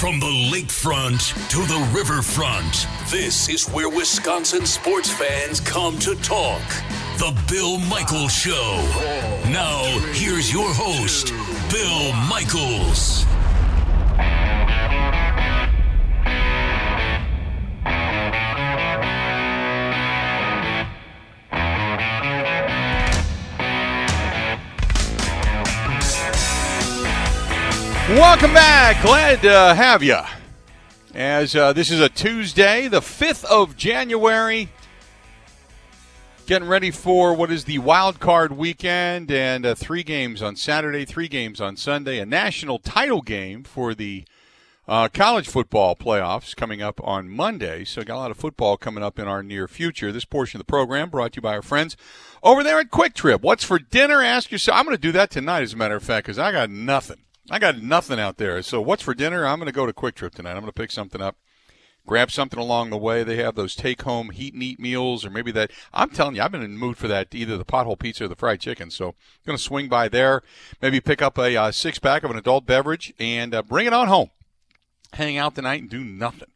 From the lakefront to the riverfront, this is where Wisconsin sports fans come to talk. The Bill Michaels Show. Now, here's your host, Bill Michaels. Welcome back. Glad to have you. As uh, this is a Tuesday, the 5th of January. Getting ready for what is the wild card weekend and uh, three games on Saturday, three games on Sunday, a national title game for the uh, college football playoffs coming up on Monday. So, got a lot of football coming up in our near future. This portion of the program brought to you by our friends over there at Kwik Trip. What's for dinner? Ask yourself. I'm going to do that tonight, as a matter of fact, because I got nothing. I got nothing out there. So what's for dinner? I'm going to go to Kwik Trip tonight. I'm going to pick something up, grab something along the way. They have those take-home heat and eat meals, or maybe that. I'm telling you, I've been in the mood for that, either the pothole pizza or the fried chicken. So I'm going to swing by there, maybe pick up a uh, six-pack of an adult beverage, and uh, bring it on home. Hang out tonight and do nothing.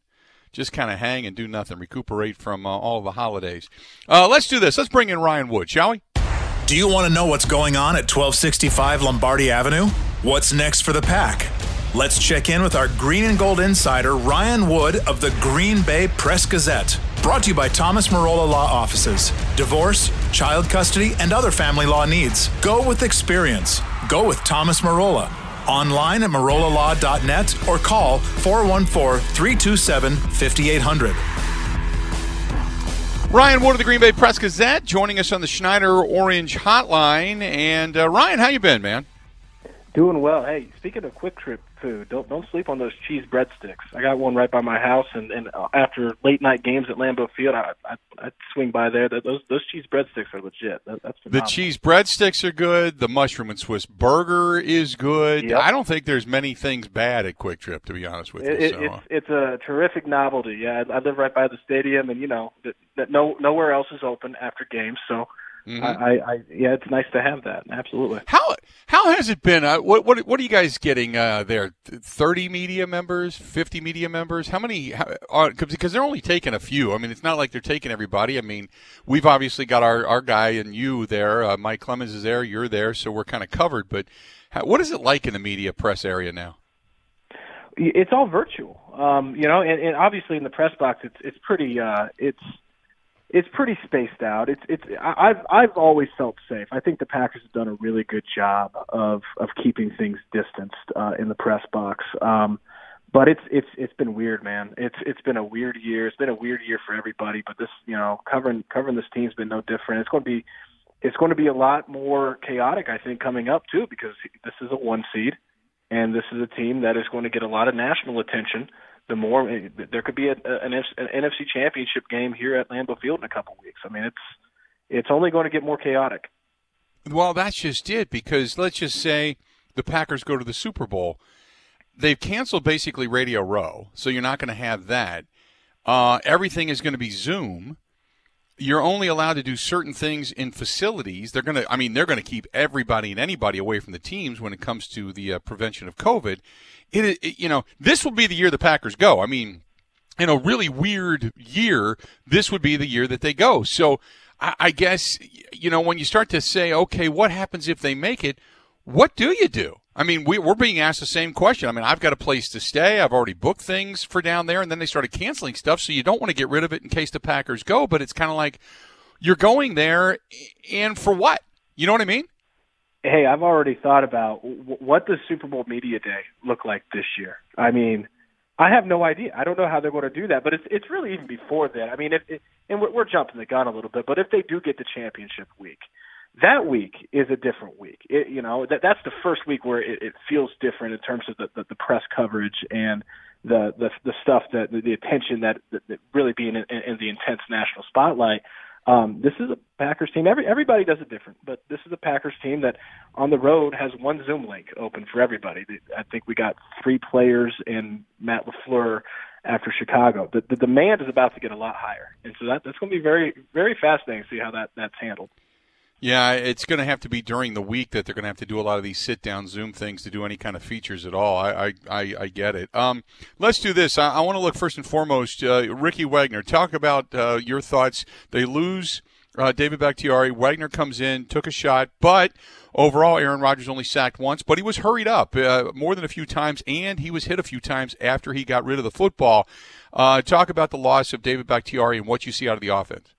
Just kind of hang and do nothing. Recuperate from uh, all the holidays. Uh, let's do this. Let's bring in Ryan Wood, shall we? Do you want to know what's going on at 1265 Lombardi Avenue? What's next for the pack? Let's check in with our green and gold insider, Ryan Wood of the Green Bay Press Gazette. Brought to you by Thomas Marola Law Offices. Divorce, child custody, and other family law needs. Go with experience. Go with Thomas Marola. Online at marolalaw.net or call 414 327 5800. Ryan Wood of the Green Bay Press Gazette joining us on the Schneider Orange Hotline. And uh, Ryan, how you been, man? Doing well. Hey, speaking of Kwik Trip food, don't don't sleep on those cheese breadsticks. I got one right by my house, and and uh, after late night games at Lambeau Field, I I I'd swing by there. Those those cheese breadsticks are legit. That, that's The phenomenal. cheese breadsticks are good. The mushroom and Swiss burger is good. Yep. I don't think there's many things bad at Kwik Trip, to be honest with you. It, so, uh, it's it's a terrific novelty. Yeah, I, I live right by the stadium, and you know that, that no nowhere else is open after games. So, Mhm. I, I, I yeah, it's nice to have that. Absolutely. how how has it been? Uh, what what what are you guys getting uh, there? Thirty media members, fifty media members? How many? How, are, cause, because they're only taking a few. I mean, it's not like they're taking everybody. I mean, we've obviously got our our guy and you there. Uh, Mike Clemens is there. You're there, so we're kind of covered. But how, what is it like in the media press area now? it's all virtual. Um, you know, and, and obviously in the press box, it's it's pretty uh, it's it's pretty spaced out. It's it's I've I've always felt safe. I think the Packers have done a really good job of of keeping things distanced uh, in the press box. Um, but it's it's it's been weird, man. It's it's been a weird year. It's been a weird year for everybody. But this, you know, covering covering this team's been no different. It's going to be it's going to be a lot more chaotic, I think, coming up too, because this is a one seed and this is a team that is going to get a lot of national attention. The more there could be a, an, an NFC Championship game here at Lambeau Field in a couple weeks. I mean, it's it's only going to get more chaotic. Well, that's just it because let's just say the Packers go to the Super Bowl. They've canceled basically Radio Row, so you're not going to have that. Uh, everything is going to be Zoom. You're only allowed to do certain things in facilities. They're going to, I mean, they're going to keep everybody and anybody away from the teams when it comes to the uh, prevention of COVID. It, it, you know, this will be the year the Packers go. I mean, in a really weird year, this would be the year that they go. So I, I guess, you know, when you start to say, okay, what happens if they make it? What do you do? I mean, we, we're being asked the same question. I mean, I've got a place to stay. I've already booked things for down there, and then they started canceling stuff. So you don't want to get rid of it in case the Packers go, but it's kind of like you're going there, and for what? You know what I mean? Hey, I've already thought about what does Super Bowl media day look like this year. I mean, I have no idea. I don't know how they're going to do that, but it's it's really even before that. I mean, if it, and we're, we're jumping the gun a little bit, but if they do get the championship week, That week is a different week. It, you know, that that's the first week where it, it feels different in terms of the, the, the press coverage and the the, the stuff that the, the attention that, that, that really being in, in the intense national spotlight. Um, this is a Packers team. Every everybody does it different, but this is a Packers team that on the road has one Zoom link open for everybody. I think we got three players and Matt LaFleur after Chicago. The, the demand is about to get a lot higher, and so that, that's going to be very very fascinating to see how that that's handled. Yeah, it's going to have to be during the week that they're going to have to do a lot of these sit-down Zoom things to do any kind of features at all. I I, I, I get it. Um, let's do this. I, I, want to look first and foremost, uh, Ricky Wagner. Talk about uh, your thoughts. They lose uh, David Bakhtiari. Wagner comes in, took a shot, but overall, Aaron Rodgers only sacked once, but he was hurried up uh, more than a few times, and he was hit a few times after he got rid of the football. Uh, talk about the loss of David Bakhtiari and what you see out of the offense.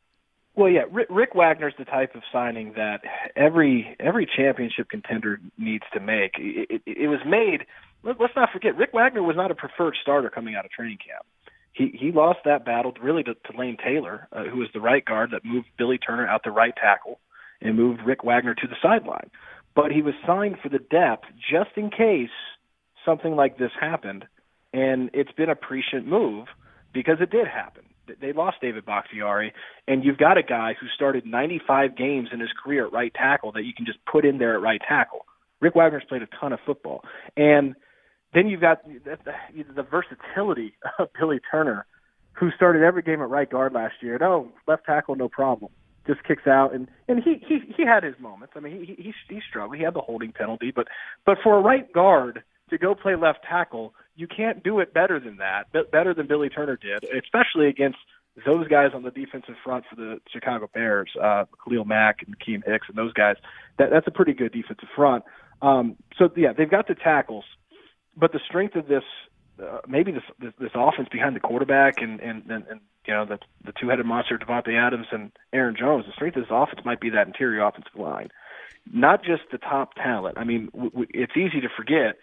Well, yeah, Rick, Rick Wagner's the type of signing that every every championship contender needs to make. It, it, it was made. Let, let's not forget, Rick Wagner was not a preferred starter coming out of training camp. He he lost that battle really to, to Lane Taylor, uh, who was the right guard that moved Billy Turner out the right tackle and moved Rick Wagner to the sideline. But he was signed for the depth just in case something like this happened, and it's been a prescient move because it did happen they lost David Bakhtiari, and you've got a guy who started 95 games in his career at right tackle that you can just put in there at right tackle. Rick Wagner's played a ton of football, and then you've got the, the, the versatility of Billy Turner, who started every game at right guard last year. No, left tackle, no problem. Just kicks out, and and he he he had his moments. I mean, he he he struggled. He had the holding penalty, but but for a right guard to go play left tackle, you can't do it better than that, better than Billy Turner did, especially against those guys on the defensive front for the Chicago Bears, uh, Khalil Mack and Akiem Hicks and those guys. That that's a pretty good defensive front. Um, so yeah, they've got the tackles, but the strength of this, uh, maybe this, this this offense behind the quarterback and and and, and you know the the two-headed monster Davante Adams and Aaron Jones. The strength of this offense might be that interior offensive line, not just the top talent. I mean, w- w- it's easy to forget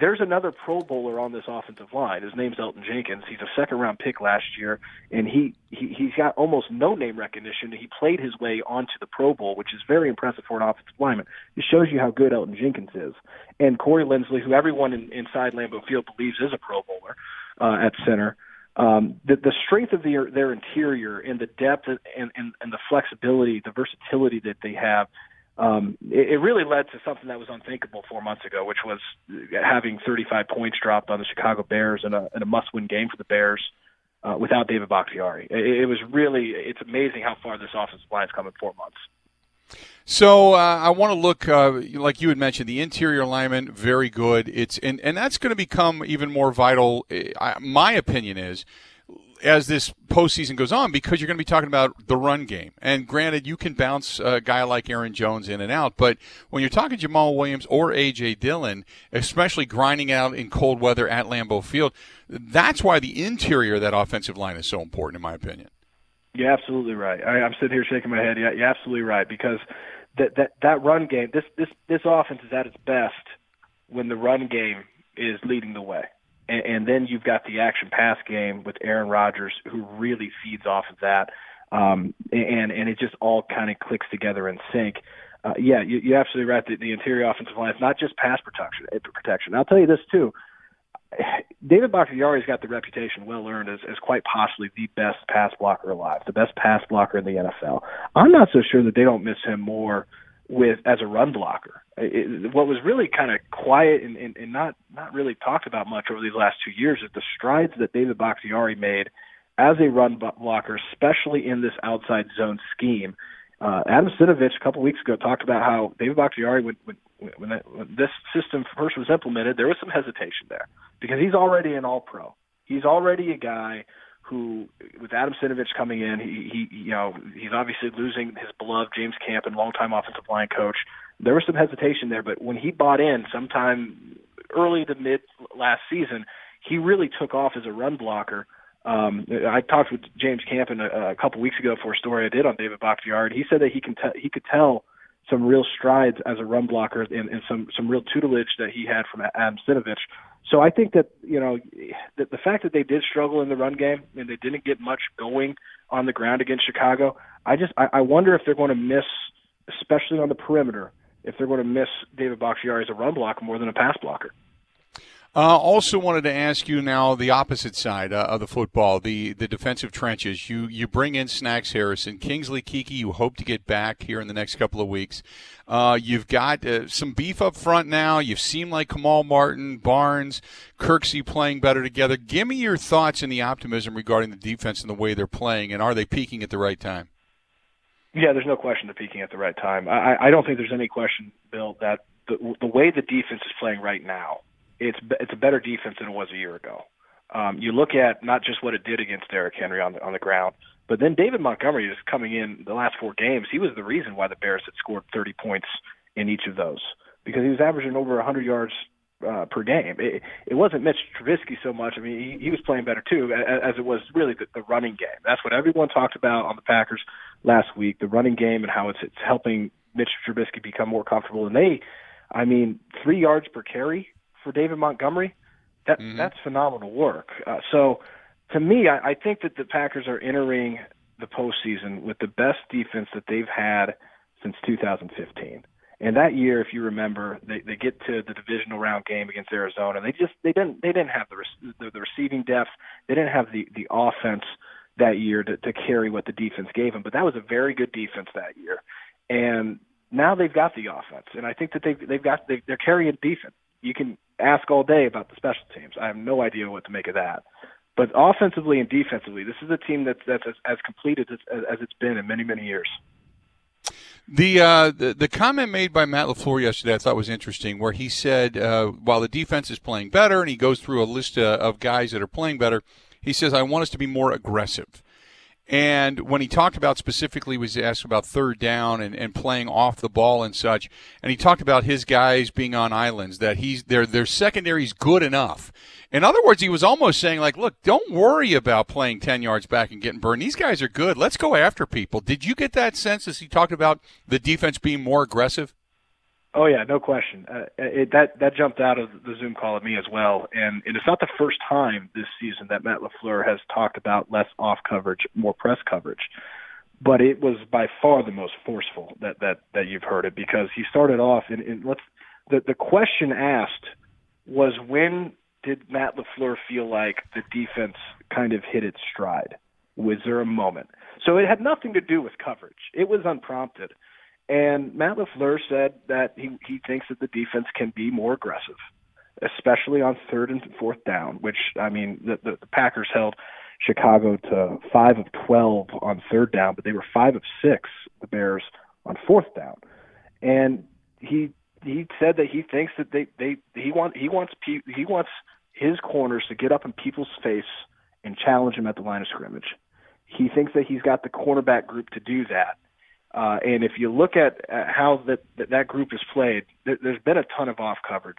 there's another Pro Bowler on this offensive line. His name's Elgton Jenkins. He's a second round pick last year, and he, he he's got almost no name recognition. He played his way onto the Pro Bowl, which is very impressive for an offensive lineman. It shows you how good Elgton Jenkins is. And Corey Linsley, who everyone in, inside Lambeau Field believes is a Pro Bowler uh, at center. Um, the, the strength of their their interior and the depth and, and, and the flexibility, the versatility that they have um, it, it really led to something that was unthinkable four months ago, which was having 35 points dropped on the Chicago Bears in a, in a must-win game for the Bears uh, without David Bakhtiari. It, it was really it's amazing how far this offensive line has come in four months. So uh, I want to look, uh, like you had mentioned, the interior alignment very good. It's and and that's going to become even more vital. I, my opinion is as this postseason goes on because you're going to be talking about the run game. And granted, you can bounce a guy like Aaron Jones in and out, but when you're talking Jamaal Williams or A.J. Dillon, especially grinding out in cold weather at Lambeau Field, that's why the interior of that offensive line is so important, in my opinion. You're absolutely right. I, I'm sitting here shaking my head. Yeah, you're absolutely right because that that that run game, this this this offense is at its best when the run game is leading the way and, and then you've got the action pass game with Aaron Rodgers, who really feeds off of that, um, and and it just all kind of clicks together in sync. Uh, yeah, you, you're absolutely right. The, the interior offensive line is not just pass protection. Eh, protection. I'll tell you this too. David Bakhtiari's got the reputation well earned as, as quite possibly the best pass blocker alive, the best pass blocker in the NFL. I'm not so sure that they don't miss him more with as a run blocker. It, what was really kind of quiet and, and, and not not really talked about much over these last two years is the strides that David Bakhtiari made as a run blocker, especially in this outside zone scheme. Uh, Adam Stenavich a couple weeks ago talked about how David Bakhtiari, when when, when, that, when this system first was implemented, there was some hesitation there because he's already an All Pro. He's already a guy who, with Adam Stenavich coming in, he, he, you know, he's obviously losing his beloved James Campen, longtime offensive line coach. There was some hesitation there, but when he bought in sometime early to mid last season, he really took off as a run blocker. Um, I talked with James Campen a, a couple weeks ago for a story I did on David Bakhtiari. He said that he can te- he could tell some real strides as a run blocker and, and some some real tutelage that he had from Adam Stenavich so I think that you know that the fact that they did struggle in the run game and they didn't get much going on the ground against Chicago, I just I, I wonder if they're going to miss especially on the perimeter, if they're going to miss David Bakhtiari as a run blocker more than a pass blocker. Uh, also wanted to ask you now the opposite side uh, of the football, the the defensive trenches. You you bring in Snacks Harrison, Kingsley Keke. You hope to get back here in the next couple of weeks. Uh, you've got uh, some beef up front now. You've seen like Kamal Martin, Barnes, Kirksey playing better together. Give me your thoughts and the optimism regarding the defense and the way they're playing, and are they peaking at the right time? Yeah, there's no question they're peaking at the right time. I, I don't think there's any question, Bill, that the, the way the defense is playing right now it's it's a better defense than it was a year ago. Um, you look at not just what it did against Derrick Henry on the on the ground, but then David Montgomery is coming in the last four games. He was the reason why the Bears had scored 30 points in each of those because he was averaging over 100 yards uh, per game. It, it wasn't Mitch Trubisky so much. I mean, he, he was playing better too, as, as it was really the, the running game. That's what everyone talked about on the Packers last week: the running game and how it's it's helping Mitch Trubisky become more comfortable. And they, I mean, three yards per carry for David Montgomery, that mm-hmm. that's phenomenal work. Uh, so, to me, I, I think that the Packers are entering the postseason with the best defense that they've had since 2015. And that year, if you remember, they they get to the divisional round game against Arizona. They just they didn't they didn't have the the, the receiving depth. They didn't have the the offense that year to, to carry what the defense gave them. But that was a very good defense that year. And now they've got the offense, and I think that they've they've got they, they're carrying defense. You can ask all day about the special teams. I have no idea what to make of that. But offensively and defensively, this is a team that's that's as, as complete as it's, as it's been in many many years. The, uh, the the comment made by Matt LaFleur yesterday I thought was interesting, where he said uh, while the defense is playing better, and he goes through a list uh, of guys that are playing better, he says I want us to be more aggressive. And when he talked about specifically, was asked about third down and, and playing off the ball and such. And he talked about his guys being on islands, that he's their their secondary is good enough. In other words, he was almost saying, like, look, don't worry about playing 10 yards back and getting burned. These guys are good. Let's go after people. Did you get that sense as he talked about the defense being more aggressive? Oh yeah, no question. Uh, it, that that jumped out of the Zoom call at me as well, and it is not the first time this season that Matt LaFleur has talked about less off coverage, more press coverage. But it was by far the most forceful that that that you've heard it because he started off and, and let's the the question asked was when did Matt LaFleur feel like the defense kind of hit its stride? Was there a moment? So it had nothing to do with coverage. It was unprompted. And Matt LaFleur said that he, he thinks that the defense can be more aggressive, especially on third and fourth down, which, I mean, the, the, the Packers held Chicago to 5 of 12 on third down, but they were 5 of 6, the Bears, on fourth down. And he he said that he thinks that they they he want he wants he wants his corners to get up in people's face and challenge him at the line of scrimmage. He thinks that he's got the cornerback group to do that uh, and if you look at how that, that that group is played, there, there's been a ton of off coverage.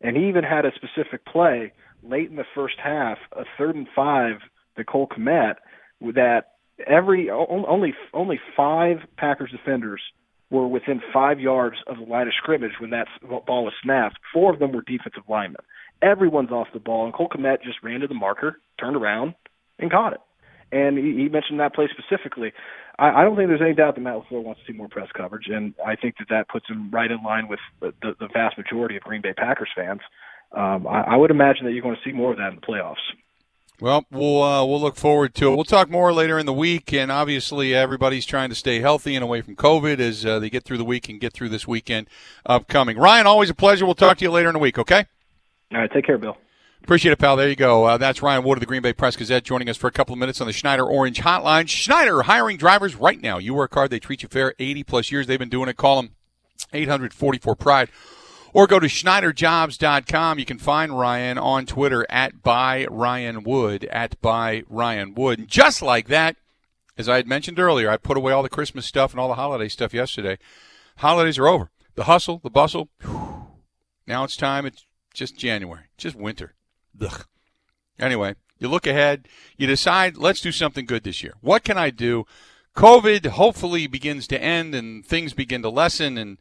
And he even had a specific play late in the first half, a third and five, the Cole Kmet, that every only only five Packers defenders were within five yards of the line of scrimmage when that ball was snapped. Four of them were defensive linemen. Everyone's off the ball, and Cole Kmet just ran to the marker, turned around, and caught it. And he, he mentioned that play specifically. I, I don't think there's any doubt that Matt LaFleur wants to see more press coverage, and I think that that puts him right in line with the, the, the vast majority of Green Bay Packers fans. Um, I, I would imagine that you're going to see more of that in the playoffs. Well, we'll uh, we'll look forward to it. We'll talk more later in the week, and obviously everybody's trying to stay healthy and away from COVID as uh, they get through the week and get through this weekend upcoming. Ryan, always a pleasure. We'll talk to you later in the week. Okay. All right. Take care, Bill. Appreciate it, pal. There you go. Uh, that's Ryan Wood of the Green Bay Press Gazette joining us for a couple of minutes on the Schneider Orange Hotline. Schneider hiring drivers right now. You work hard, they treat you fair. 80 plus years they've been doing it. Call them 844 Pride or go to SchneiderJobs.com. You can find Ryan on Twitter at by Ryan Wood at by Ryan Wood. And just like that, as I had mentioned earlier, I put away all the Christmas stuff and all the holiday stuff yesterday. Holidays are over. The hustle, the bustle. Whew, now it's time. It's just January, just winter. Ugh. Anyway, you look ahead, you decide, let's do something good this year. What can I do? COVID hopefully begins to end and things begin to lessen and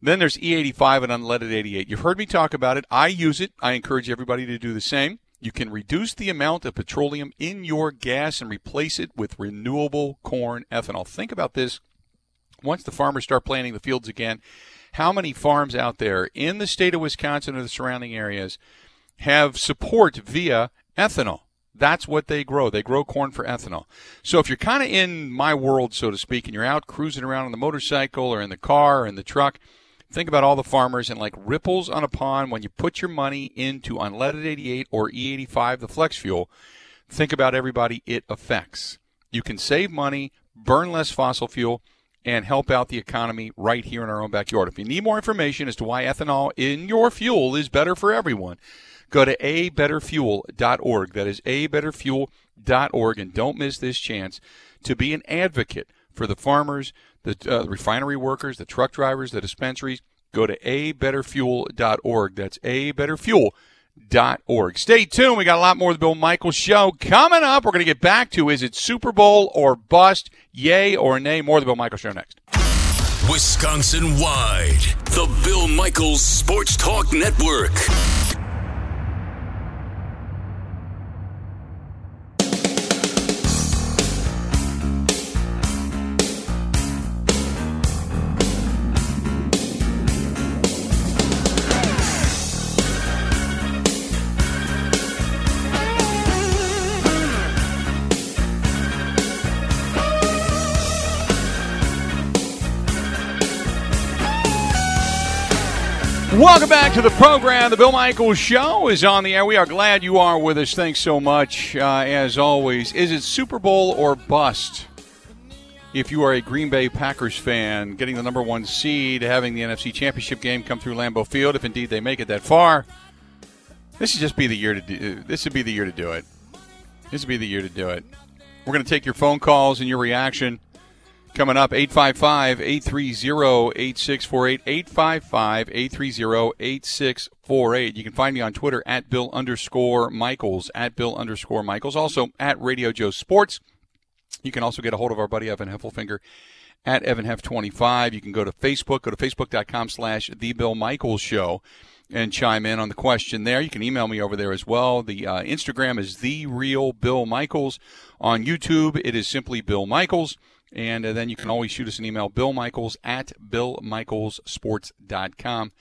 then there's E85 and unleaded 88. You've heard me talk about it. I use it. I encourage everybody to do the same. You can reduce the amount of petroleum in your gas and replace it with renewable corn ethanol. Think about this once the farmers start planting the fields again, how many farms out there in the state of Wisconsin or the surrounding areas have support via ethanol? That's what they grow. They grow corn for ethanol. So if you're kind of in my world, so to speak, and you're out cruising around on the motorcycle or in the car or in the truck, think about all the farmers and like ripples on a pond when you put your money into unleaded 88 or E85, the flex fuel. Think about everybody it affects. You can save money, burn less fossil fuel, and help out the economy right here in our own backyard. If you need more information as to why ethanol in your fuel is better for everyone, go to abetterfuel.org. That is abetterfuel.org. And don't miss this chance to be an advocate for the farmers, the uh, refinery workers, the truck drivers, the dispensaries. Go to abetterfuel.org. That's abetterfuel.org. Stay tuned. We got a lot more of the Bill Michaels show coming up. We're going to get back to is it Super Bowl or bust? Yay or nay? More of the Bill Michaels show next. Wisconsin wide, the Bill Michaels Sports Talk Network. Welcome back to the program. The Bill Michaels Show is on the air. We are glad you are with us. Thanks so much, uh, as always. Is it Super Bowl or bust? If you are a Green Bay Packers fan, getting the number one seed, having the NFC Championship game come through Lambeau Field, if indeed they make it that far, this should just be the year to do. This would be the year to do it. This would be the year to do it. We're going to take your phone calls and your reaction. Coming up, 855 830 8648. 855 830 8648. You can find me on Twitter at Bill underscore Michaels, at Bill underscore Michaels. Also at Radio Joe Sports. You can also get a hold of our buddy Evan Heffelfinger at Evan Heff 25. You can go to Facebook, go to facebook.com slash The Bill Michaels Show and chime in on the question there. You can email me over there as well. The uh, Instagram is The Real Bill Michaels. On YouTube, it is simply Bill Michaels. And uh, then you can always shoot us an email, Bill Michaels at BillMichaelsSports.com.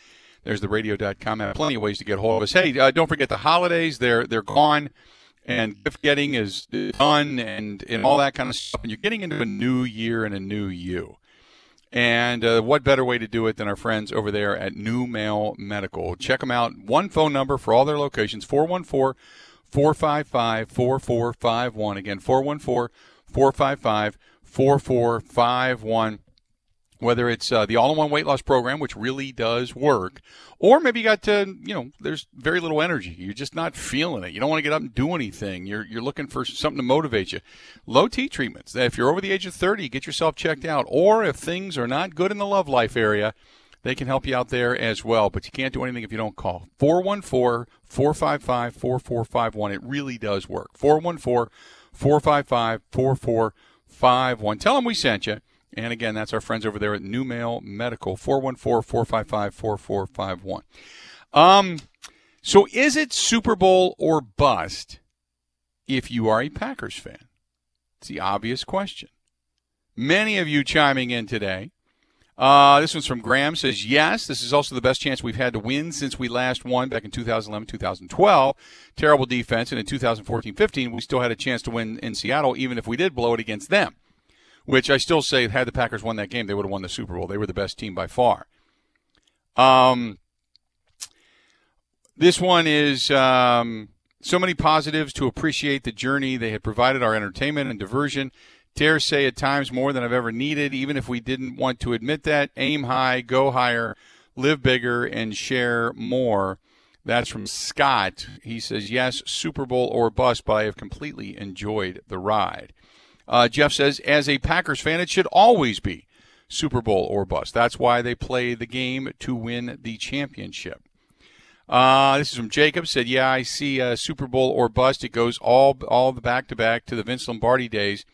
There's the radio.com. have plenty of ways to get hold of us. Hey, uh, don't forget the holidays. They're, they're gone. And gift getting is done and, and all that kind of stuff. And you're getting into a new year and a new you. And uh, what better way to do it than our friends over there at NuMale Medical? Check them out. One phone number for all their locations 414 455 4451. Again, 414 455 4451 whether it's uh, the all-in-one weight loss program which really does work or maybe you got to you know there's very little energy. You're just not feeling it. You don't want to get up and do anything. You're, you're looking for something to motivate you. Low t treatments. If you're over the age of 30 get yourself checked out. Or if things are not good in the love life area they can help you out there as well. But you can't do anything if you don't call. 414 455 4451 it really does work. 414 455 4451 five one. Tell them we sent you. And again, that's our friends over there at NuMale Medical, 414-455-4451. Um, so is it Super Bowl or bust if you are a Packers fan? It's the obvious question. Many of you chiming in today. Uh, this one's from Graham. Says yes. This is also the best chance we've had to win since we last won back in 2011, 2012. Terrible defense, and in 2014-15 we still had a chance to win in Seattle, even if we did blow it against them. Which I still say, had the Packers won that game, they would have won the Super Bowl. They were the best team by far. Um, this one is um, so many positives to appreciate the journey they had provided our entertainment and diversion dare say at times more than I've ever needed, even if we didn't want to admit that. Aim high, go higher, live bigger, and share more. That's from Scott. He says, Yes, Super Bowl or bust, but I have completely enjoyed the ride. Uh, Jeff says, As a Packers fan, it should always be Super Bowl or bust. That's why they play the game to win the championship. Uh, this is from Jacob. Said, "Yeah, I see a Super Bowl or bust. It goes all all the back to back to the Vince Lombardi days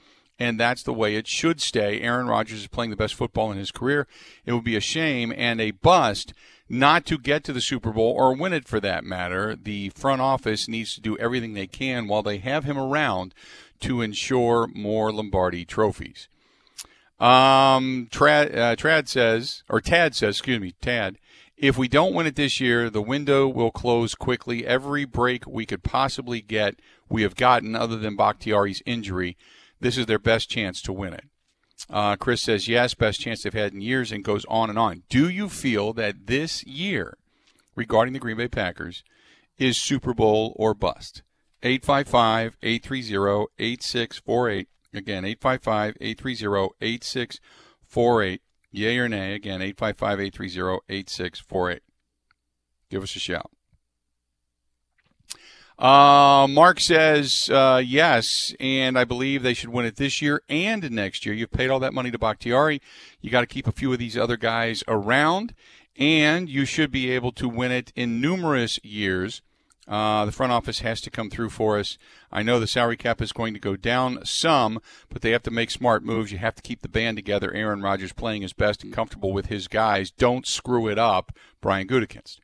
and that's the way it should stay. Aaron Rodgers is playing the best football in his career. It would be a shame and a bust not to get to the Super Bowl or win it for that matter. The front office needs to do everything they can while they have him around to ensure more Lombardi trophies. Um, Trad, uh, Trad says, or Tad says, excuse me, Tad, if we don't win it this year, the window will close quickly. Every break we could possibly get, we have gotten, other than Bakhtiari's injury. This is their best chance to win it. Uh, Chris says, yes, best chance they've had in years, and goes on and on. Do you feel that this year, regarding the Green Bay Packers, is Super Bowl or bust? 855 830 8648. Again, 855 830 8648. Yay or nay? Again, 855 830 8648. Give us a shout. Uh, Mark says uh, yes, and I believe they should win it this year and next year. You've paid all that money to Bakhtiari. You got to keep a few of these other guys around, and you should be able to win it in numerous years. Uh, the front office has to come through for us. I know the salary cap is going to go down some, but they have to make smart moves. You have to keep the band together. Aaron Rodgers playing his best and comfortable with his guys. Don't screw it up, Brian Gutekunst.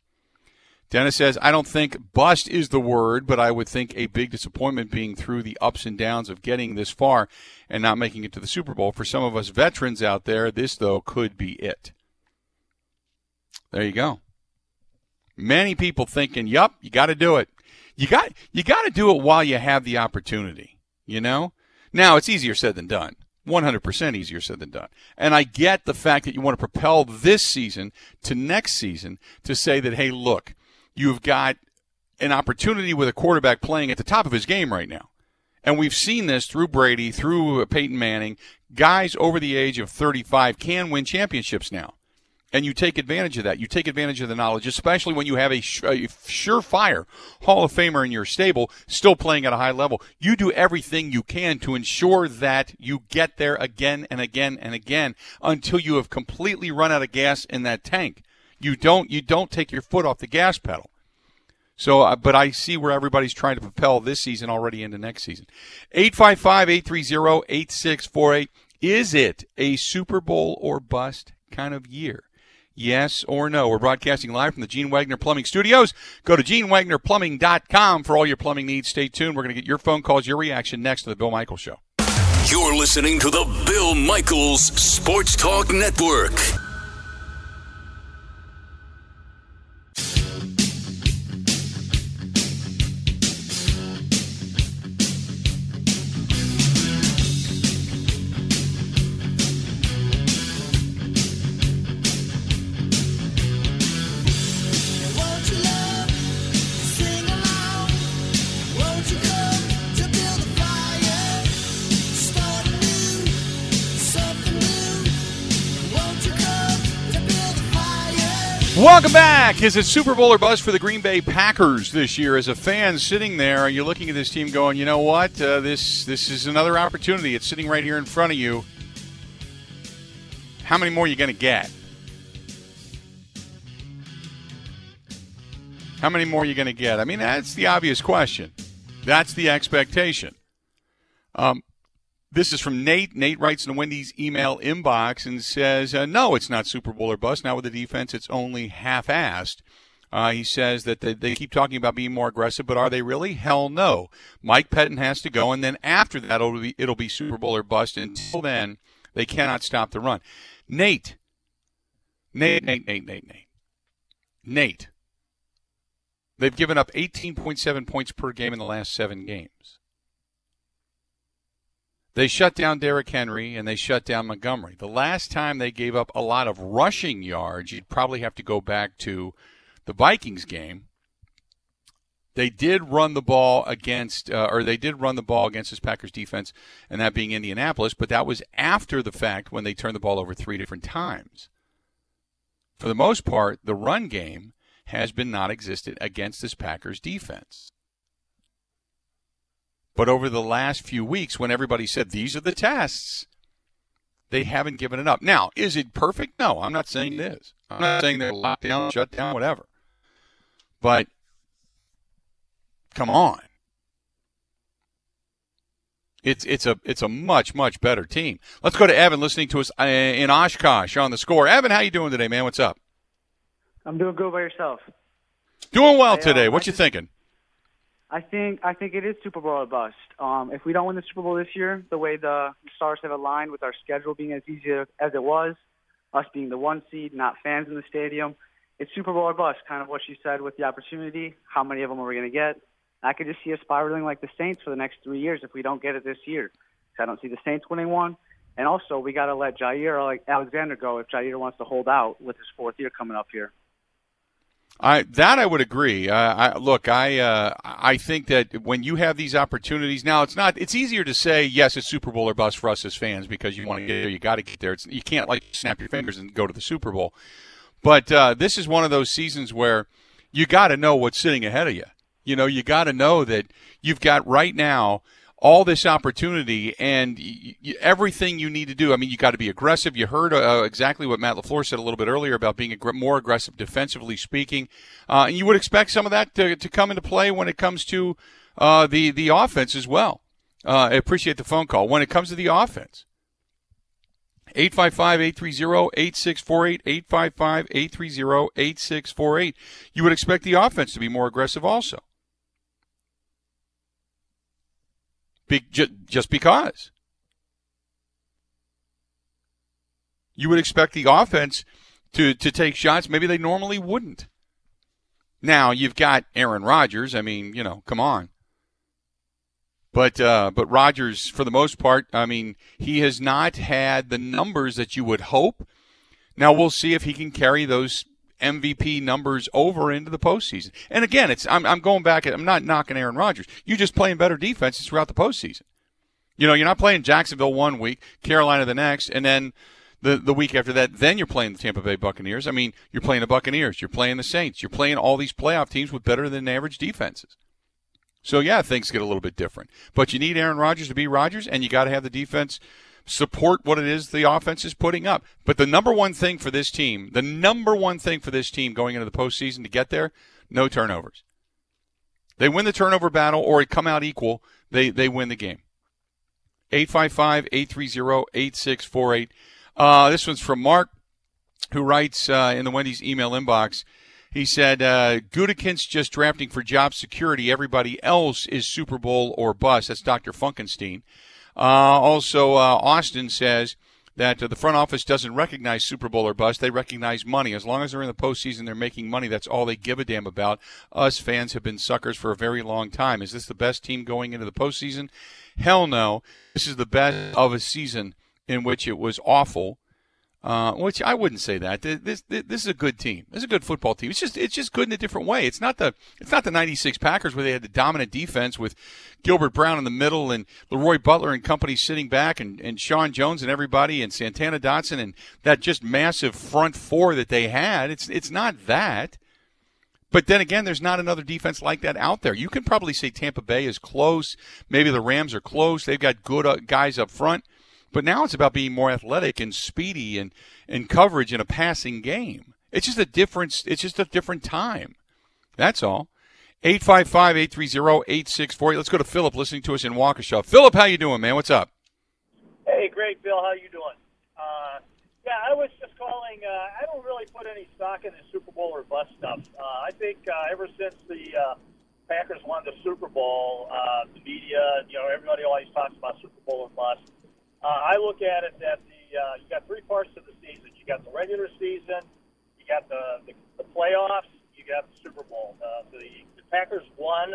Dennis says, I don't think bust is the word, but I would think a big disappointment being through the ups and downs of getting this far and not making it to the Super Bowl. For some of us veterans out there, this, though, could be it. There you go. Many people thinking, "Yup, you got to do it. You got you got to do it while you have the opportunity." You know. Now it's easier said than done. 100% easier said than done. And I get the fact that you want to propel this season to next season to say that, hey, look, you've got an opportunity with a quarterback playing at the top of his game right now. And we've seen this through Brady, through Peyton Manning. Guys over the age of 35 can win championships now and you take advantage of that. You take advantage of the knowledge, especially when you have a, a, surefire Hall of Famer in your stable still playing at a high level. You do everything you can to ensure that you get there again and again and again until you have completely run out of gas in that tank. You don't you don't take your foot off the gas pedal. So, uh, but I see where everybody's trying to propel this season already into next season. 855-830-8648. Is it a Super Bowl or bust kind of year? Yes or no? We're broadcasting live from the Gene Wagner Plumbing Studios. Go to genewagnerplumbing.com for all your plumbing needs. Stay tuned. We're going to get your phone calls, your reaction next to the Bill Michaels Show. You're listening to the Bill Michaels Sports Talk Network. Back. Is it Super Bowl or buzz for the Green Bay Packers this year? As a fan sitting there, are you looking at this team going, you know what? Uh, this this is another opportunity. It's sitting right here in front of you. How many more are you going to get? How many more are you going to get? I mean, that's the obvious question. That's the expectation. Um, this is from Nate. Nate writes in Wendy's email inbox and says, uh, "No, it's not Super Bowl or bust. Now with the defense, it's only half-assed." Uh, he says that they, they, keep talking about being more aggressive, but are they really? Hell no. Mike Pettine has to go, and then after that, it'll be, it'll be Super Bowl or bust. Until then, they cannot stop the run. Nate, Nate, Nate, Nate, Nate, Nate, Nate. They've given up 18.7 points per game in the last seven games. They shut down Derrick Henry and they shut down Montgomery. The last time they gave up a lot of rushing yards, you'd probably have to go back to the Vikings game. They did run the ball against, uh, or they did run the ball against this Packers defense, and that being Indianapolis, but that was after the fact when they turned the ball over three different times. For the most part, the run game has been non existent against this Packers defense. But over the last few weeks, when everybody said these are the tests, they haven't given it up. Now, is it perfect? No, I'm not saying it is. I'm not saying they're locked down, shut down, whatever. But come on. It's it's a it's a much much better team. Let's go to Evan listening to us uh, in Oshkosh on the score. Evan, how you doing today, man? What's up? I'm doing good by yourself. Doing well today. What you thinking? I think I think it is Super Bowl or bust. Um, if we don't win the Super Bowl this year, the way the stars have aligned with our schedule being as easy as it was, us being the one seed, not fans in the stadium, it's Super Bowl or bust. Kind of what you said with the opportunity. How many of them are we going to get? I could just see us spiraling like the Saints for the next three years if we don't get it this year. I don't see the Saints winning one. And also, we got to let Jaire Alexander go if Jaire wants to hold out with his fourth year coming up here. I that I would agree. Uh, I, look, I uh, I think that when you have these opportunities now, it's not. It's easier to say yes, it's Super Bowl or bust for us as fans because you want to get there, you got to get there. It's, you can't like snap your fingers and go to the Super Bowl. But uh, this is one of those seasons where you got to know what's sitting ahead of you. You know, you got to know that you've got right now all this opportunity and y- y- everything you need to do. I mean, you got to be aggressive. You heard uh, exactly what Matt LaFleur said a little bit earlier about being ag- more aggressive defensively speaking. Uh, and you would expect some of that to, to come into play when it comes to uh, the, the offense as well. Uh, I appreciate the phone call. When it comes to the offense, 855 830 8648, 855 830 8648. You would expect the offense to be more aggressive also. Be, just because. You would expect the offense to, to take shots maybe they normally wouldn't. Now, you've got Aaron Rodgers. I mean, you know, come on. But uh, but Rodgers, for the most part, I mean, he has not had the numbers that you would hope. Now we'll see if he can carry those MVP numbers over into the postseason. And again, it's I'm, I'm going back. I'm not knocking Aaron Rodgers. You're just playing better defenses throughout the postseason. You know, you're not playing Jacksonville one week, Carolina the next, and then the the week after that, then you're playing the Tampa Bay Buccaneers. I mean, you're playing the Buccaneers, you're playing the Saints, you're playing all these playoff teams with better than average defenses. So yeah, things get a little bit different. But you need Aaron Rodgers to be Rodgers, and you got to have the defense support what it is the offense is putting up. But the number one thing for this team, the number one thing for this team going into the postseason to get there, no turnovers. They win the turnover battle or it come out equal, they, they win the game. 855 830 8648. Uh, this one's from Mark, who writes uh, in the Wendy's email inbox. He said, uh, Gutekunst just drafting for job security. Everybody else is Super Bowl or bust. That's Dr. Funkenstein. Uh, also, uh, Austin says that uh, the front office doesn't recognize Super Bowl or bust. They recognize money. As long as they're in the postseason, they're making money. That's all they give a damn about. Us fans have been suckers for a very long time. Is this the best team going into the postseason? Hell no. This is the best of a season in which it was awful uh, which I wouldn't say that. This, this, this is a good team. This is a good football team. It's just it's just good in a different way. It's not the it's not the '96 Packers where they had the dominant defense with Gilbert Brown in the middle and LeRoy Butler and company sitting back and, and Sean Jones and everybody and Santana Dotson and that just massive front four that they had. It's it's not that. But then again, there's not another defense like that out there. You can probably say Tampa Bay is close. Maybe the Rams are close. They've got good uh, guys up front. But now it's about being more athletic and speedy and, and coverage in a passing game. It's just a different it's just a different time. That's all. 855-830-8640. Let's go to Philip listening to us in Waukesha. Philip, how you doing, man? What's up? Hey, great, Bill. How you doing? Uh, yeah, I was just calling. Uh, I don't really put any stock in the Super Bowl or bust stuff. Uh, I think uh, ever since the uh, Packers won the Super Bowl, uh, the media, you know, everybody always talks about Super Bowl or bust. Uh, I look at it that the uh, you got three parts to the season. You got the regular season, you got the the, the playoffs, you got the Super Bowl. Uh, the, the Packers won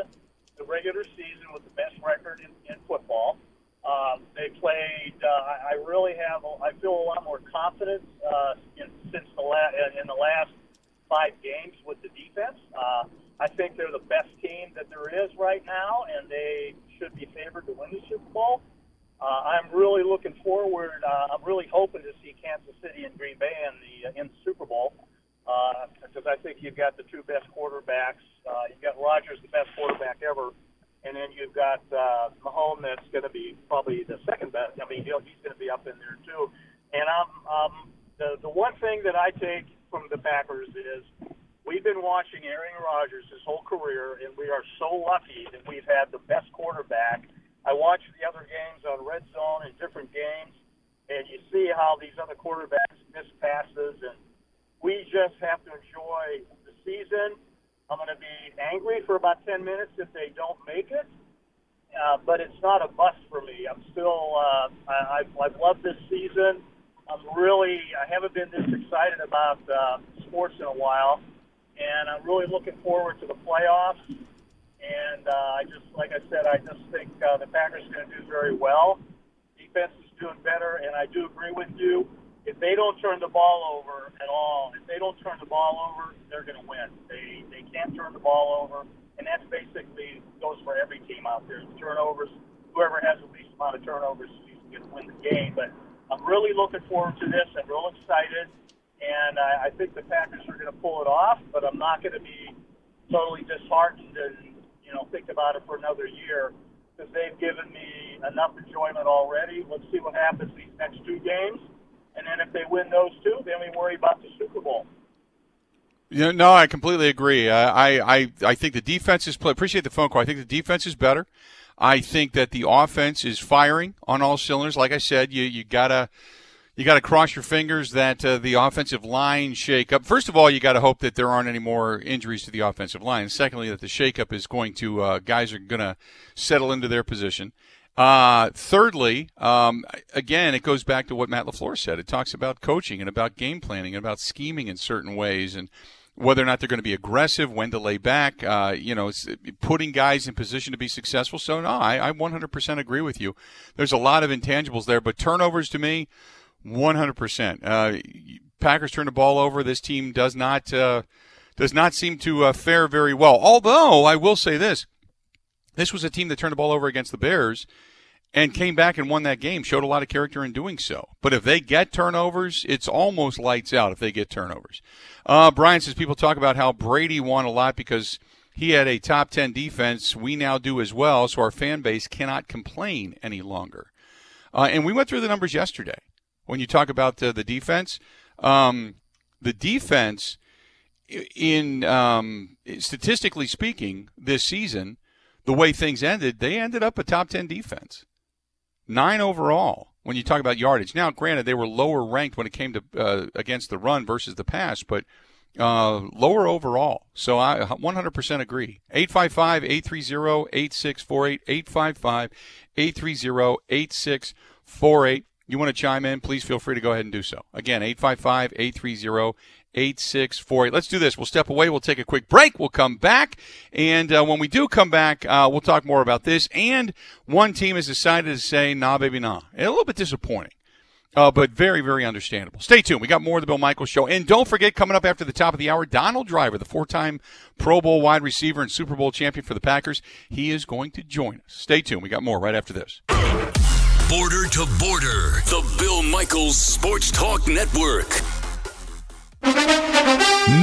the regular season with the best record in, in football. Um, they played. Uh, I, really have. I feel a lot more confidence uh, in, since the la- in the last five games with the defense. Uh, I think they're the best team that there is right now, and they should be favored to win the Super Bowl. I'm really looking forward. Uh, I'm really hoping to see Kansas City and Green Bay in the uh, in the Super Bowl uh, because I think you've got the two best quarterbacks. Uh, you've got Rodgers, the best quarterback ever, and then you've got uh, Mahomes, that's going to be probably the second best. I mean, he'll, he's going to be up in there too. And I'm um, the the one thing that I take from the Packers is we've been watching Aaron Rodgers his whole career, and we are so lucky that we've had the best quarterback I watch the other games on Red Zone in different games, and you see how these other quarterbacks miss passes, and we just have to enjoy the season. I'm going to be angry for about 10 minutes if they don't make it. Uh, but it's not a bust for me. I'm still, uh, I, I've, I've loved this season. I'm really, I haven't been this excited about uh, sports in a while, and I'm really looking forward to the playoffs. And uh, I just, like I said, I just think uh, the Packers are going to do very well. Defense is doing better, and I do agree with you. If they don't turn the ball over at all, if they don't turn the ball over, they're going to win. They they can't turn the ball over, and that's basically goes for every team out there. The turnovers, whoever has the least amount of turnovers is going to win the game. But I'm really looking forward to this. I'm real excited, and I, I think the Packers are going to pull it off. But I'm not going to be totally disheartened and you know think about it for another year because they've given me enough enjoyment already. Let's see what happens these next two games, and then if they win those two, then we worry about the Super Bowl. Yeah, no, I completely agree. I, I, I think the defense is. Appreciate the phone call. I think the defense is better. I think that the offense is firing on all cylinders. Like I said, you you gotta you got to cross your fingers that uh, the offensive line shake up. First of all, you got to hope that there aren't any more injuries to the offensive line. Secondly, that the shakeup is going to uh, guys are going to settle into their position. Uh, thirdly, um, again, it goes back to what Matt LaFleur said. It talks about coaching and about game planning and about scheming in certain ways and whether or not they're going to be aggressive, when to lay back, uh, you know, putting guys in position to be successful. So, no, I, I 100% agree with you. There's a lot of intangibles there, but turnovers to me, 100%. Uh, Packers turn the ball over. This team does not uh, does not seem to uh, fare very well. Although I will say this, this was a team that turned the ball over against the Bears and came back and won that game. Showed a lot of character in doing so. But if they get turnovers, it's almost lights out. If they get turnovers, uh, Brian says people talk about how Brady won a lot because he had a top ten defense. We now do as well, so our fan base cannot complain any longer. Uh, and we went through the numbers yesterday when you talk about the, the defense. Um, the defense, in um, statistically speaking, this season, the way things ended, they ended up a top 10 defense. Nine overall when you talk about yardage. Now, granted, they were lower ranked when it came to uh, against the run versus the pass, but uh, lower overall. So I 100% agree. 855 830 8648. 855 830 8648 you want to chime in, please feel free to go ahead and do so. Again, 855 830 8648. Let's do this. We'll step away. We'll take a quick break. We'll come back. And uh, when we do come back, uh, we'll talk more about this. And one team has decided to say, nah, baby, nah. And a little bit disappointing. Uh, but very, very understandable. Stay tuned. We got more of the Bill Michaels Show. And don't forget, coming up after the top of the hour, Donald Driver, the four time Pro Bowl wide receiver and Super Bowl champion for the Packers. He is going to join us. Stay tuned. We got more right after this. Border to Border, the Bill Michaels Sports Talk Network.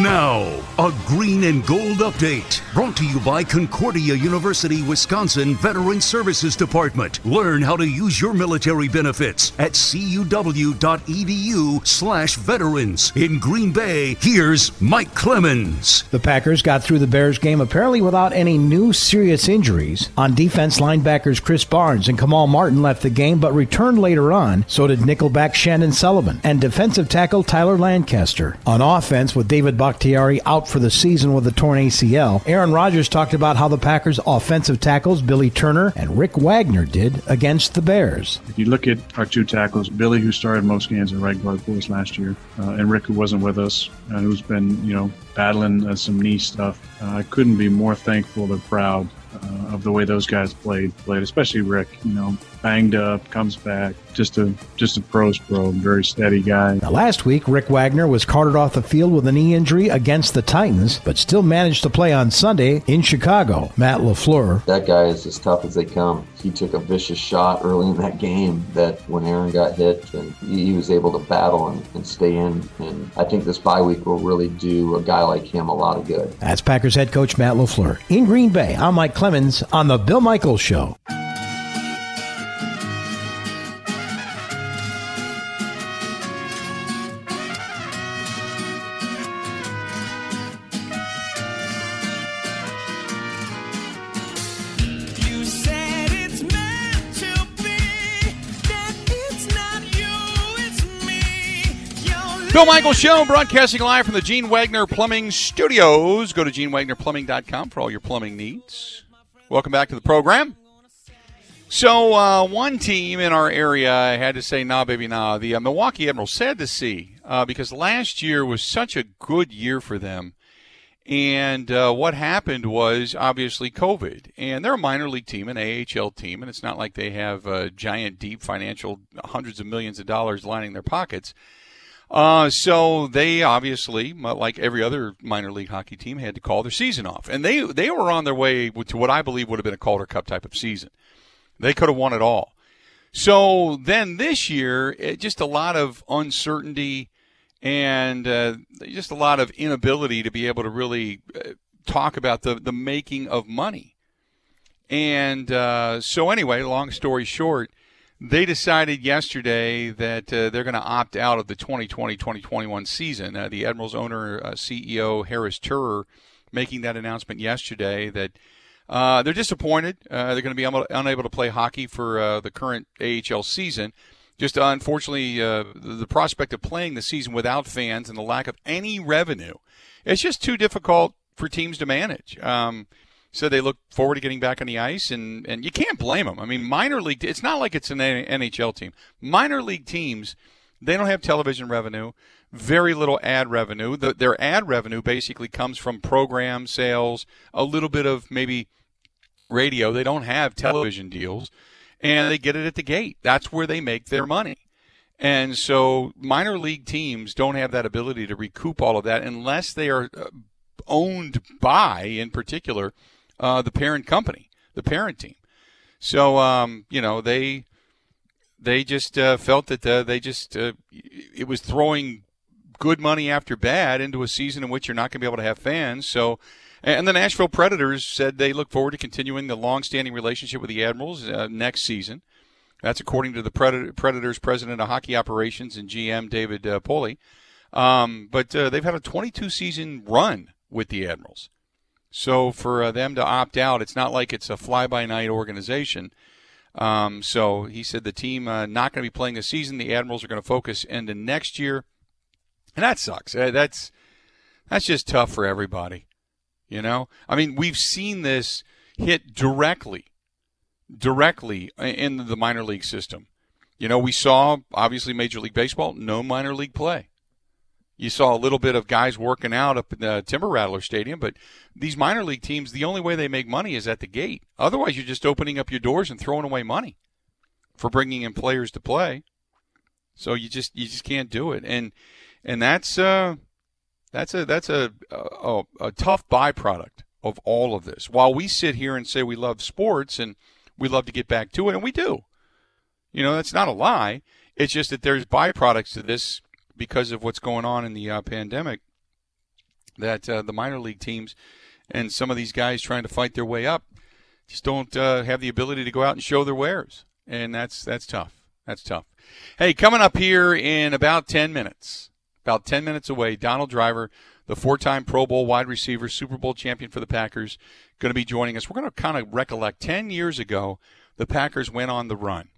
Now, a green and gold update brought to you by Concordia University, Wisconsin Veteran Services Department. Learn how to use your military benefits at cuw.edu/slash veterans. In Green Bay, here's Mike Clemens. The Packers got through the Bears game apparently without any new serious injuries. On defense, linebackers Krys Barnes and Kamal Martin left the game but returned later on. So did nickelback Chandon Sullivan and defensive tackle Tyler Lancaster. On offense, with David Bakhtiari out for the season with a torn ACL, Aaron Rodgers talked about how the Packers' offensive tackles, Billy Turner and Rick Wagner, did against the Bears. If you look at our two tackles, Billy, who started most games at right guard for us last year, uh, and Rick, who wasn't with us, and uh, who's been, you know, battling uh, some knee stuff, uh, I couldn't be more thankful or proud uh, of the way those guys played. Played, especially Rick. You know, banged up, comes back, just a just a pros pro, very steady guy. Now, last week, Rick Wagner was carted off the field with a knee injury against the Titans, but still managed to play on Sunday in Chicago. Matt LaFleur. That guy is as tough as they come. He took a vicious shot early in that game that when Aaron got hit, and he was able to battle and, and stay in. And I think this bye week will really do a guy like him a lot of good. That's Packers head coach Matt LaFleur. In Green Bay, I'm Mike Clemens on The Bill Michaels Show. Michael Show, broadcasting live from the Gene Wagner Plumbing Studios. Go to genewagnerplumbing.com for all your plumbing needs. Welcome back to the program. So, uh, one team in our area had to say, nah, baby, nah. The uh, Milwaukee Admirals, sad to see, uh, because last year was such a good year for them. And uh, what happened was obviously COVID. And they're a minor league team, an AHL team, and it's not like they have uh, giant, deep financial, hundreds of millions of dollars lining their pockets. Uh, so they obviously, like every other minor league hockey team, had to call their season off, and they they were on their way to what I believe would have been a Calder Cup type of season. They could have won it all. So then this year, it, just a lot of uncertainty and uh, just a lot of inability to be able to really uh, talk about the, the making of money. And uh, so, anyway, long story short, they decided yesterday that uh, they're going to opt out of the 2020 2021 season. Uh, the Admirals owner, uh, CEO Harris Turer, making that announcement yesterday that uh, they're disappointed. Uh, they're going to be able, unable to play hockey for uh, the current AHL season. Just unfortunately, the prospect of playing the season without fans and the lack of any revenue, it's just too difficult for teams to manage. Um, so they look forward to getting back on the ice, and, and you can't blame them. I mean, minor league, it's not like it's an NHL team. Minor league teams, they don't have television revenue, very little ad revenue. The, their ad revenue basically comes from program sales, a little bit of maybe radio. They don't have television deals, and they get it at the gate. That's where they make their money. And so minor league teams don't have that ability to recoup all of that unless they are uh, owned by, in particular, uh, the parent company, the parent team. So um, you know they they just uh, felt that uh, they just uh, it was throwing good money after bad into a season in which you're not going to be able to have fans. So and the Nashville Predators said they look forward to continuing the long-standing relationship with the Admirals uh, next season. That's according to the Predators president of hockey operations and GM David uh, Poile. Um, but uh, they've had a 22-season run with the Admirals. So for uh, them to opt out, it's not like it's a fly-by-night organization. Um, so he said the team uh, not going to be playing this season. The Admirals are going to focus into next year, and that sucks. Uh, that's that's just tough for everybody. You know, I mean, we've seen this hit directly, directly in the minor league system. You know, we saw obviously Major League Baseball, no minor league play. You saw a little bit of guys working out up in the Timber Rattler Stadium, but these minor league teams, the only way they make money is at the gate. Otherwise, you're just opening up your doors and throwing away money for bringing in players to play. So you just you just can't do it, and and that's uh, that's a that's a, a, a tough byproduct of all of this. While we sit here and say we love sports and we love to get back to it, and we do, you know, that's not a lie. It's just that there's byproducts to this because of what's going on in the uh, pandemic. That uh, the minor league teams and some of these guys trying to fight their way up just don't uh, have the ability to go out and show their wares, and that's that's tough. That's tough. Hey, coming up here in about ten minutes about 10 minutes away. Donald Driver, the four time Pro Bowl wide receiver, Super Bowl champion for the Packers, going to be joining us. We're going to kind of recollect 10 years ago, the Packers went on the run.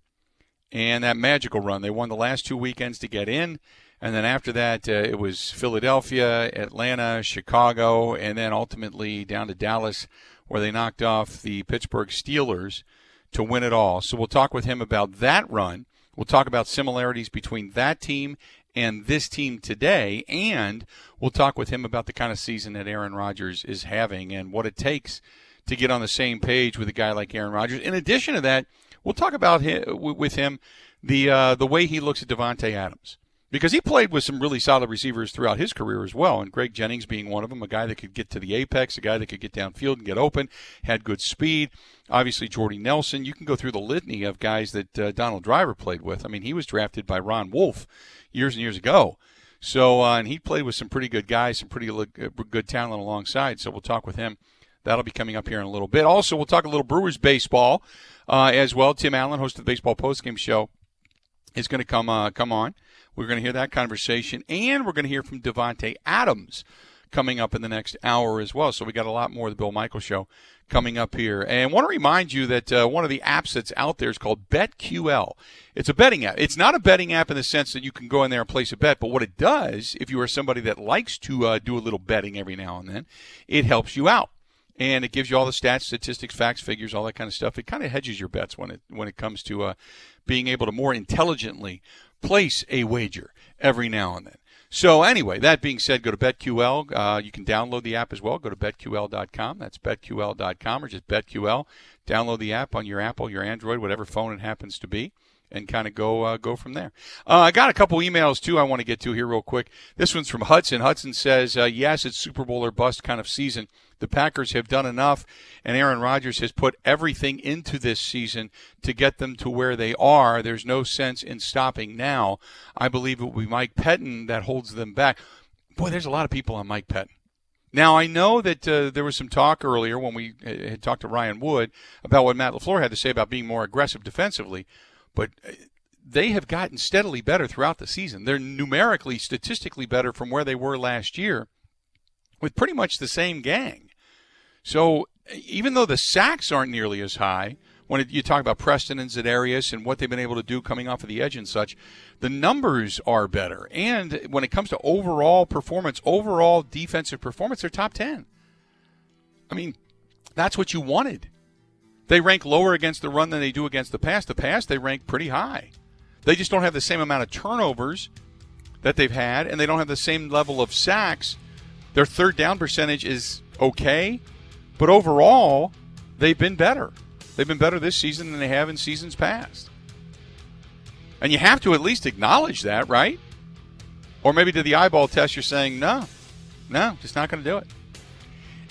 And that magical run. They won the last two weekends to get in. And then after that, uh, it was Philadelphia, Atlanta, Chicago, and then ultimately down to Dallas, where they knocked off the Pittsburgh Steelers to win it all. So we'll talk with him about that run. We'll talk about similarities between that team and this team today. And we'll talk with him about the kind of season that Aaron Rodgers is having and what it takes to get on the same page with a guy like Aaron Rodgers. In addition to that, we'll talk about him, with him the uh, the way he looks at Davante Adams because he played with some really solid receivers throughout his career as well, and Greg Jennings being one of them, a guy that could get to the apex, a guy that could get downfield and get open, had good speed. Obviously, Jordy Nelson. You can go through the litany of guys that uh, Donald Driver played with. I mean, he was drafted by Ron Wolf years and years ago. So, uh, and he played with some pretty good guys, some pretty uh, good talent alongside. So we'll talk with him. That'll be coming up here in a little bit. Also, we'll talk a little Brewers baseball uh, as well. Tim Allen, host of the Baseball Postgame Show, is going to come uh, come on. We're going to hear that conversation, and we're going to hear from Davante Adams coming up in the next hour as well. So we got a lot more of the Bill Michael Show coming up here. And I want to remind you that uh, one of the apps that's out there is called BetQL. It's a betting app. It's not a betting app in the sense that you can go in there and place a bet, but what it does, if you are somebody that likes to uh, do a little betting every now and then, it helps you out. And it gives you all the stats, statistics, facts, figures, all that kind of stuff. It kind of hedges your bets when it when it comes to uh, being able to more intelligently place a wager every now and then. So anyway, that being said, go to BetQL. Uh, you can download the app as well. Go to betql.com. That's betql.com or just BetQL. Download the app on your Apple, your Android, whatever phone it happens to be and kind of go uh, go from there. Uh, I got a couple emails too. I want to get to here real quick. This one's from Hudson. Hudson says, uh, "Yes, it's Super Bowl or bust kind of season. The Packers have done enough, and Aaron Rodgers has put everything into this season to get them to where they are. There's no sense in stopping now. I believe it will be Mike Pettine that holds them back. Boy, there's a lot of people on Mike Pettine." Now I know that uh, there was some talk earlier when we uh, had talked to Ryan Wood about what Matt LaFleur had to say about being more aggressive defensively but uh, they have gotten steadily better throughout the season. They're numerically, statistically better from where they were last year with pretty much the same gang. So even though the sacks aren't nearly as high, when you talk about Preston and Za'Darius and what they've been able to do coming off of the edge and such, the numbers are better. And when it comes to overall performance, overall defensive performance, they're top 10. I mean, that's what you wanted. They rank lower against the run than they do against the pass. The pass, they rank pretty high. They just don't have the same amount of turnovers that they've had, and they don't have the same level of sacks. Their third down percentage is okay, but overall, they've been better. They've been better this season than they have in seasons past. And you have to at least acknowledge that, right? Or maybe to the eyeball test, you're saying, no, no, just not going to do it.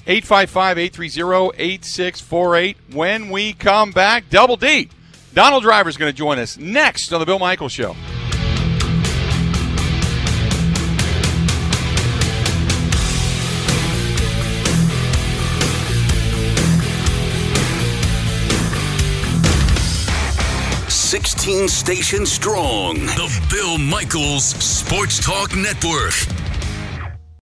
855 830 8648. When we come back, Double D. Donald Driver is going to join us next on The Bill Michaels Show. Sixteen stations strong. The Bill Michaels Sports Talk Network.